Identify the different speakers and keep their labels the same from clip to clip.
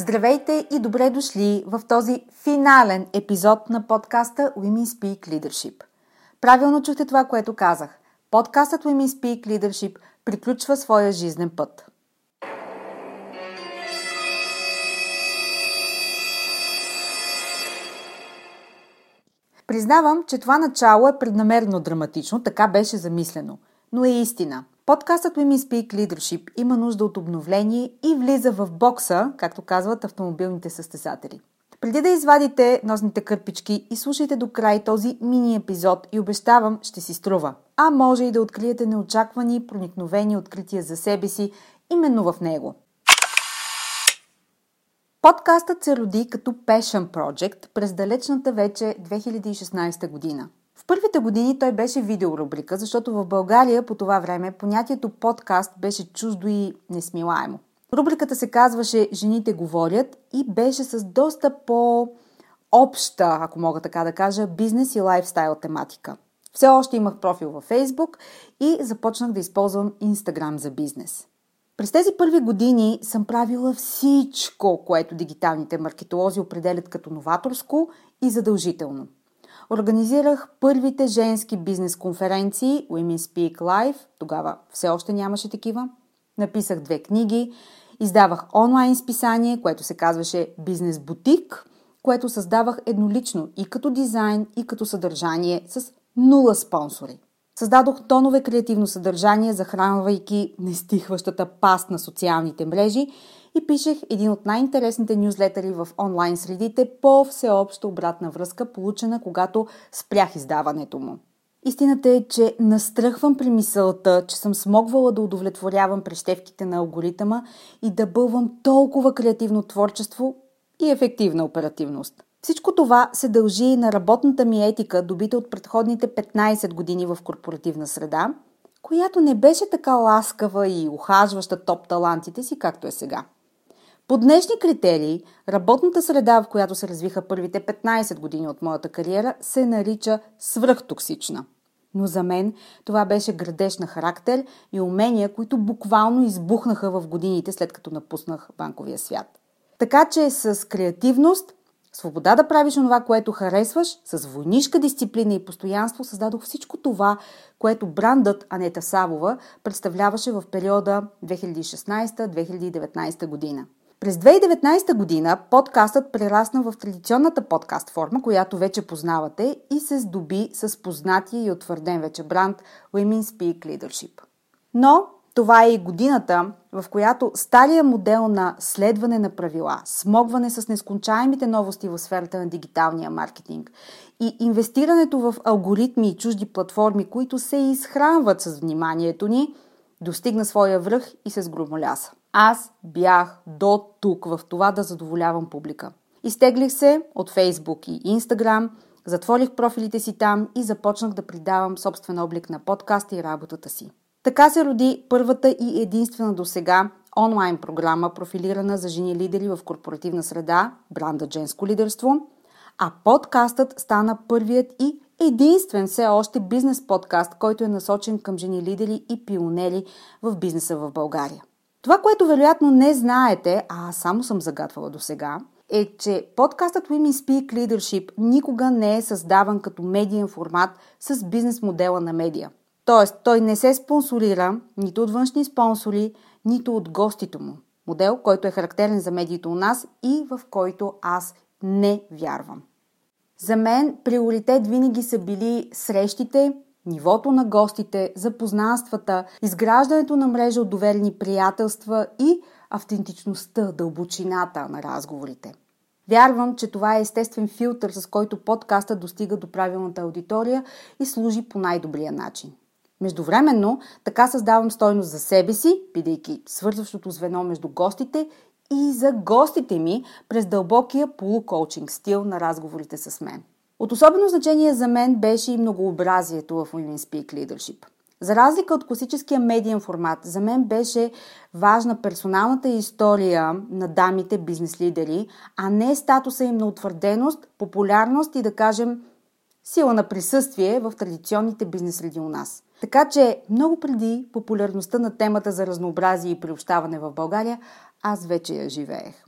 Speaker 1: Здравейте и добре дошли в този финален епизод на подкаста Women Speak Leadership. Правилно чухте това, което казах. Подкастът Women Speak Leadership приключва своя жизнен път. Признавам, че това начало е преднамерено драматично, така беше замислено, но е истина – Подкастът Women Speak Leadership има нужда от обновление и влиза в бокса, както казват автомобилните състезатели. Преди да извадите носните кърпички и слушайте до край този мини епизод и обещавам, ще си струва. А може и да откриете неочаквани, проникновени открития за себе си именно в него. Подкастът се роди като Passion Project през далечната вече 2016 година първите години той беше видеорубрика, защото в България по това време понятието подкаст беше чуждо и несмилаемо. Рубриката се казваше Жените говорят и беше с доста по обща, ако мога така да кажа, бизнес и лайфстайл тематика. Все още имах профил във Фейсбук и започнах да използвам Инстаграм за бизнес. През тези първи години съм правила всичко, което дигиталните маркетолози определят като новаторско и задължително – Организирах първите женски бизнес конференции Women Speak Live, тогава все още нямаше такива. Написах две книги, издавах онлайн списание, което се казваше Бизнес Бутик, което създавах еднолично и като дизайн, и като съдържание с нула спонсори. Създадох тонове креативно съдържание, захранвайки нестихващата паст на социалните мрежи и пишех един от най-интересните нюзлетери в онлайн средите по всеобща обратна връзка, получена когато спрях издаването му. Истината е, че настръхвам при мисълта, че съм смогвала да удовлетворявам прещевките на алгоритъма и да бълвам толкова креативно творчество и ефективна оперативност. Всичко това се дължи и на работната ми етика, добита от предходните 15 години в корпоративна среда, която не беше така ласкава и ухажваща топ талантите си, както е сега. По днешни критерии, работната среда, в която се развиха първите 15 години от моята кариера, се нарича свръхтоксична. Но за мен това беше градеж на характер и умения, които буквално избухнаха в годините след като напуснах банковия свят. Така че с креативност, свобода да правиш това, което харесваш, с войнишка дисциплина и постоянство създадох всичко това, което брандът Анета Савова представляваше в периода 2016-2019 година. През 2019 година подкастът прерасна в традиционната подкаст форма, която вече познавате и се здоби с познатия и утвърден вече бранд Women Speak Leadership. Но това е и годината, в която стария модел на следване на правила, смогване с нескончаемите новости в сферата на дигиталния маркетинг и инвестирането в алгоритми и чужди платформи, които се изхранват с вниманието ни, достигна своя връх и се сгромоляса. Аз бях до тук в това да задоволявам публика. Изтеглих се от Фейсбук и Инстаграм, затворих профилите си там и започнах да придавам собствен облик на подкаста и работата си. Така се роди първата и единствена до сега онлайн програма, профилирана за жени лидери в корпоративна среда, бранда Женско лидерство, а подкастът стана първият и единствен все още бизнес подкаст, който е насочен към жени лидери и пионери в бизнеса в България. Това, което вероятно не знаете, а аз само съм загатвала до сега, е, че подкастът Women Speak Leadership никога не е създаван като медиен формат с бизнес модела на медия. Тоест, той не се спонсорира нито от външни спонсори, нито от гостите му. Модел, който е характерен за медиите у нас и в който аз не вярвам. За мен приоритет винаги са били срещите, нивото на гостите, запознанствата, изграждането на мрежа от доверени приятелства и автентичността, дълбочината на разговорите. Вярвам, че това е естествен филтър, с който подкаста достига до правилната аудитория и служи по най-добрия начин. Междувременно, така създавам стойност за себе си, бидейки свързващото звено между гостите и за гостите ми през дълбокия полукоучинг стил на разговорите с мен. От особено значение за мен беше и многообразието в Women Speak Leadership. За разлика от класическия медиен формат, за мен беше важна персоналната история на дамите бизнес лидери, а не статуса им на утвърденост, популярност и да кажем сила на присъствие в традиционните бизнес среди у нас. Така че много преди популярността на темата за разнообразие и приобщаване в България, аз вече я живеех.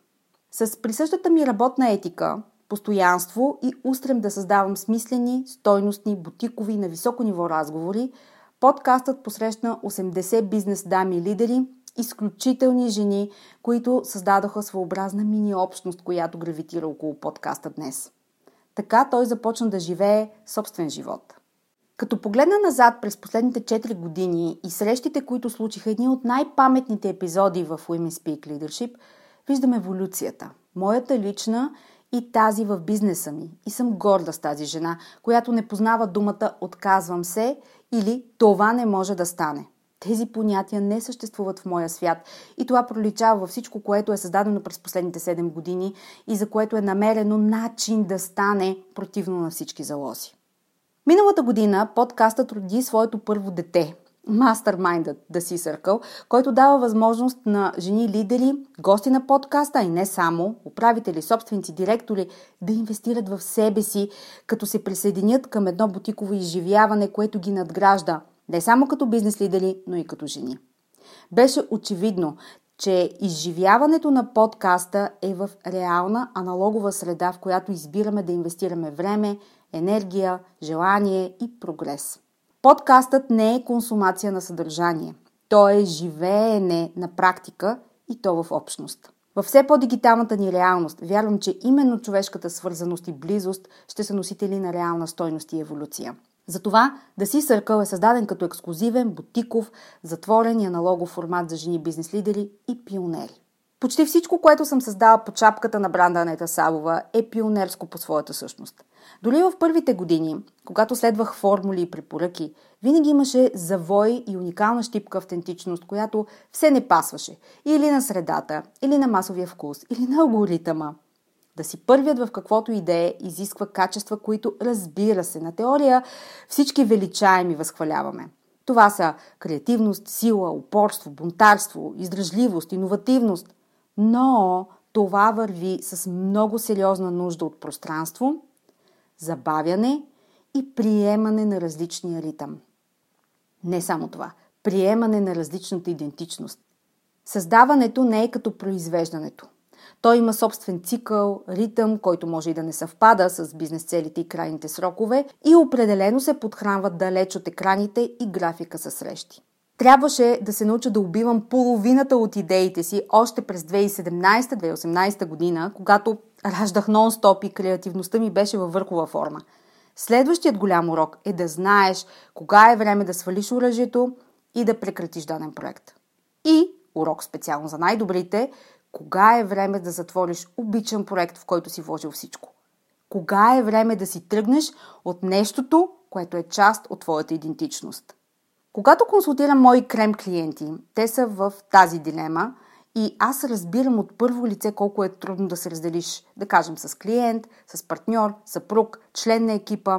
Speaker 1: С присъщата ми работна етика, постоянство и устрем да създавам смислени, стойностни, бутикови на високо ниво разговори, подкастът посрещна 80 бизнес дами лидери, изключителни жени, които създадоха своеобразна мини-общност, която гравитира около подкаста днес. Така той започна да живее собствен живот. Като погледна назад през последните 4 години и срещите, които случиха едни от най-паметните епизоди в Women Speak Leadership, виждам еволюцията. Моята лична и тази в бизнеса ми. И съм горда с тази жена, която не познава думата отказвам се или това не може да стане. Тези понятия не съществуват в моя свят и това проличава във всичко, което е създадено през последните 7 години и за което е намерено начин да стане противно на всички залози. Миналата година подкастът роди своето първо дете – Mastermindът The Sea Circle, който дава възможност на жени лидери, гости на подкаста, и не само, управители, собственици, директори, да инвестират в себе си, като се присъединят към едно бутиково изживяване, което ги надгражда, не само като бизнес лидери, но и като жени. Беше очевидно, че изживяването на подкаста е в реална аналогова среда, в която избираме да инвестираме време, енергия, желание и прогрес. Подкастът не е консумация на съдържание. То е живеене на практика и то в общност. Във все по-дигиталната ни реалност вярвам, че именно човешката свързаност и близост ще са носители на реална стойност и еволюция. Затова да си Circle е създаден като ексклюзивен, бутиков, затворен и аналогов формат за жени бизнес лидери и пионери. Почти всичко, което съм създала по чапката на бранда Анета Савова е пионерско по своята същност. Дори в първите години, когато следвах формули и препоръки, винаги имаше завой и уникална щипка автентичност, която все не пасваше. Или на средата, или на масовия вкус, или на алгоритъма. Да си първият в каквото идея изисква качества, които, разбира се, на теория всички величаеми възхваляваме. Това са креативност, сила, упорство, бунтарство, издръжливост, иновативност. Но това върви с много сериозна нужда от пространство, забавяне и приемане на различния ритъм. Не само това, приемане на различната идентичност. Създаването не е като произвеждането. Той има собствен цикъл, ритъм, който може и да не съвпада с бизнес целите и крайните срокове и определено се подхранват далеч от екраните и графика със срещи. Трябваше да се науча да убивам половината от идеите си още през 2017-2018 година, когато раждах нон-стоп и креативността ми беше във върхова форма. Следващият голям урок е да знаеш кога е време да свалиш оръжието и да прекратиш даден проект. И, урок специално за най-добрите, кога е време да затвориш обичан проект, в който си вложил всичко. Кога е време да си тръгнеш от нещото, което е част от твоята идентичност. Когато консултирам мои крем клиенти, те са в тази дилема и аз разбирам от първо лице колко е трудно да се разделиш, да кажем, с клиент, с партньор, съпруг, член на екипа.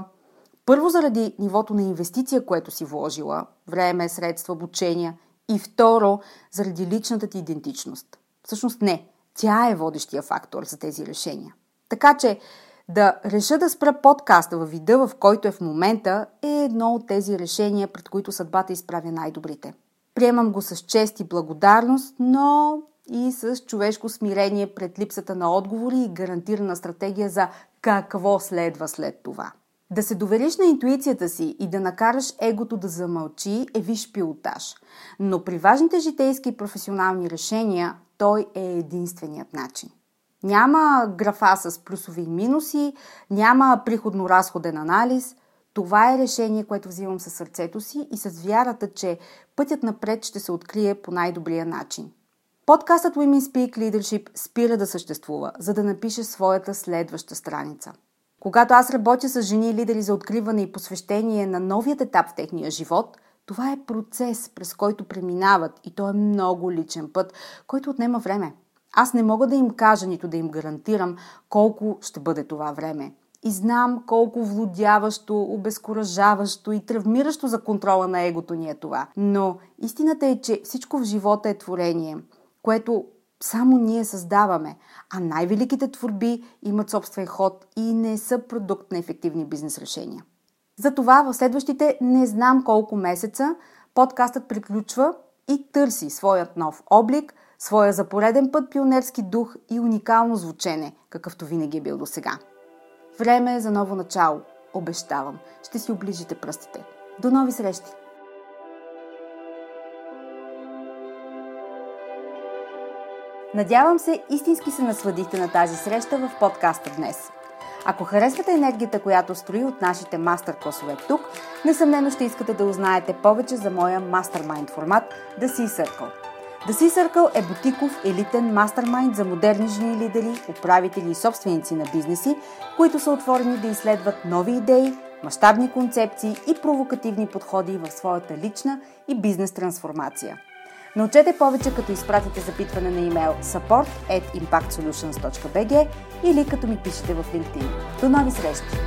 Speaker 1: Първо заради нивото на инвестиция, което си вложила, време, средства, обучения и второ заради личната ти идентичност. Всъщност не, тя е водещия фактор за тези решения. Така че да реша да спра подкаста във вида, в който е в момента, е едно от тези решения, пред които съдбата изправя най-добрите. Приемам го с чест и благодарност, но и с човешко смирение пред липсата на отговори и гарантирана стратегия за какво следва след това. Да се довериш на интуицията си и да накараш егото да замълчи е виж пилотаж. Но при важните житейски и професионални решения той е единственият начин. Няма графа с плюсови и минуси, няма приходно-разходен анализ. Това е решение, което взимам със сърцето си и с вярата, че пътят напред ще се открие по най-добрия начин. Подкастът Women Speak Leadership спира да съществува, за да напише своята следваща страница. Когато аз работя с жени и лидери за откриване и посвещение на новият етап в техния живот, това е процес, през който преминават и то е много личен път, който отнема време. Аз не мога да им кажа, нито да им гарантирам колко ще бъде това време. И знам колко влудяващо, обезкуражаващо и травмиращо за контрола на егото ни е това. Но истината е, че всичко в живота е творение, което само ние създаваме, а най-великите творби имат собствен ход и не са продукт на ефективни бизнес решения. Затова в следващите не знам колко месеца подкастът приключва и търси своят нов облик, своя за пореден път пионерски дух и уникално звучене, какъвто винаги е бил до сега. Време е за ново начало. Обещавам. Ще си оближите пръстите. До нови срещи! Надявам се, истински се насладихте на тази среща в подкаста днес. Ако харесвате енергията, която строи от нашите мастер-класове тук, несъмнено ще искате да узнаете повече за моя мастермайнд формат The Sea Circle. The Sea Circle е бутиков елитен мастермайнд за модерни жени лидери, управители и собственици на бизнеси, които са отворени да изследват нови идеи, мащабни концепции и провокативни подходи в своята лична и бизнес трансформация – Научете повече като изпратите запитване на имейл support at impactsolutions.bg или като ми пишете в LinkedIn. До нови срещи!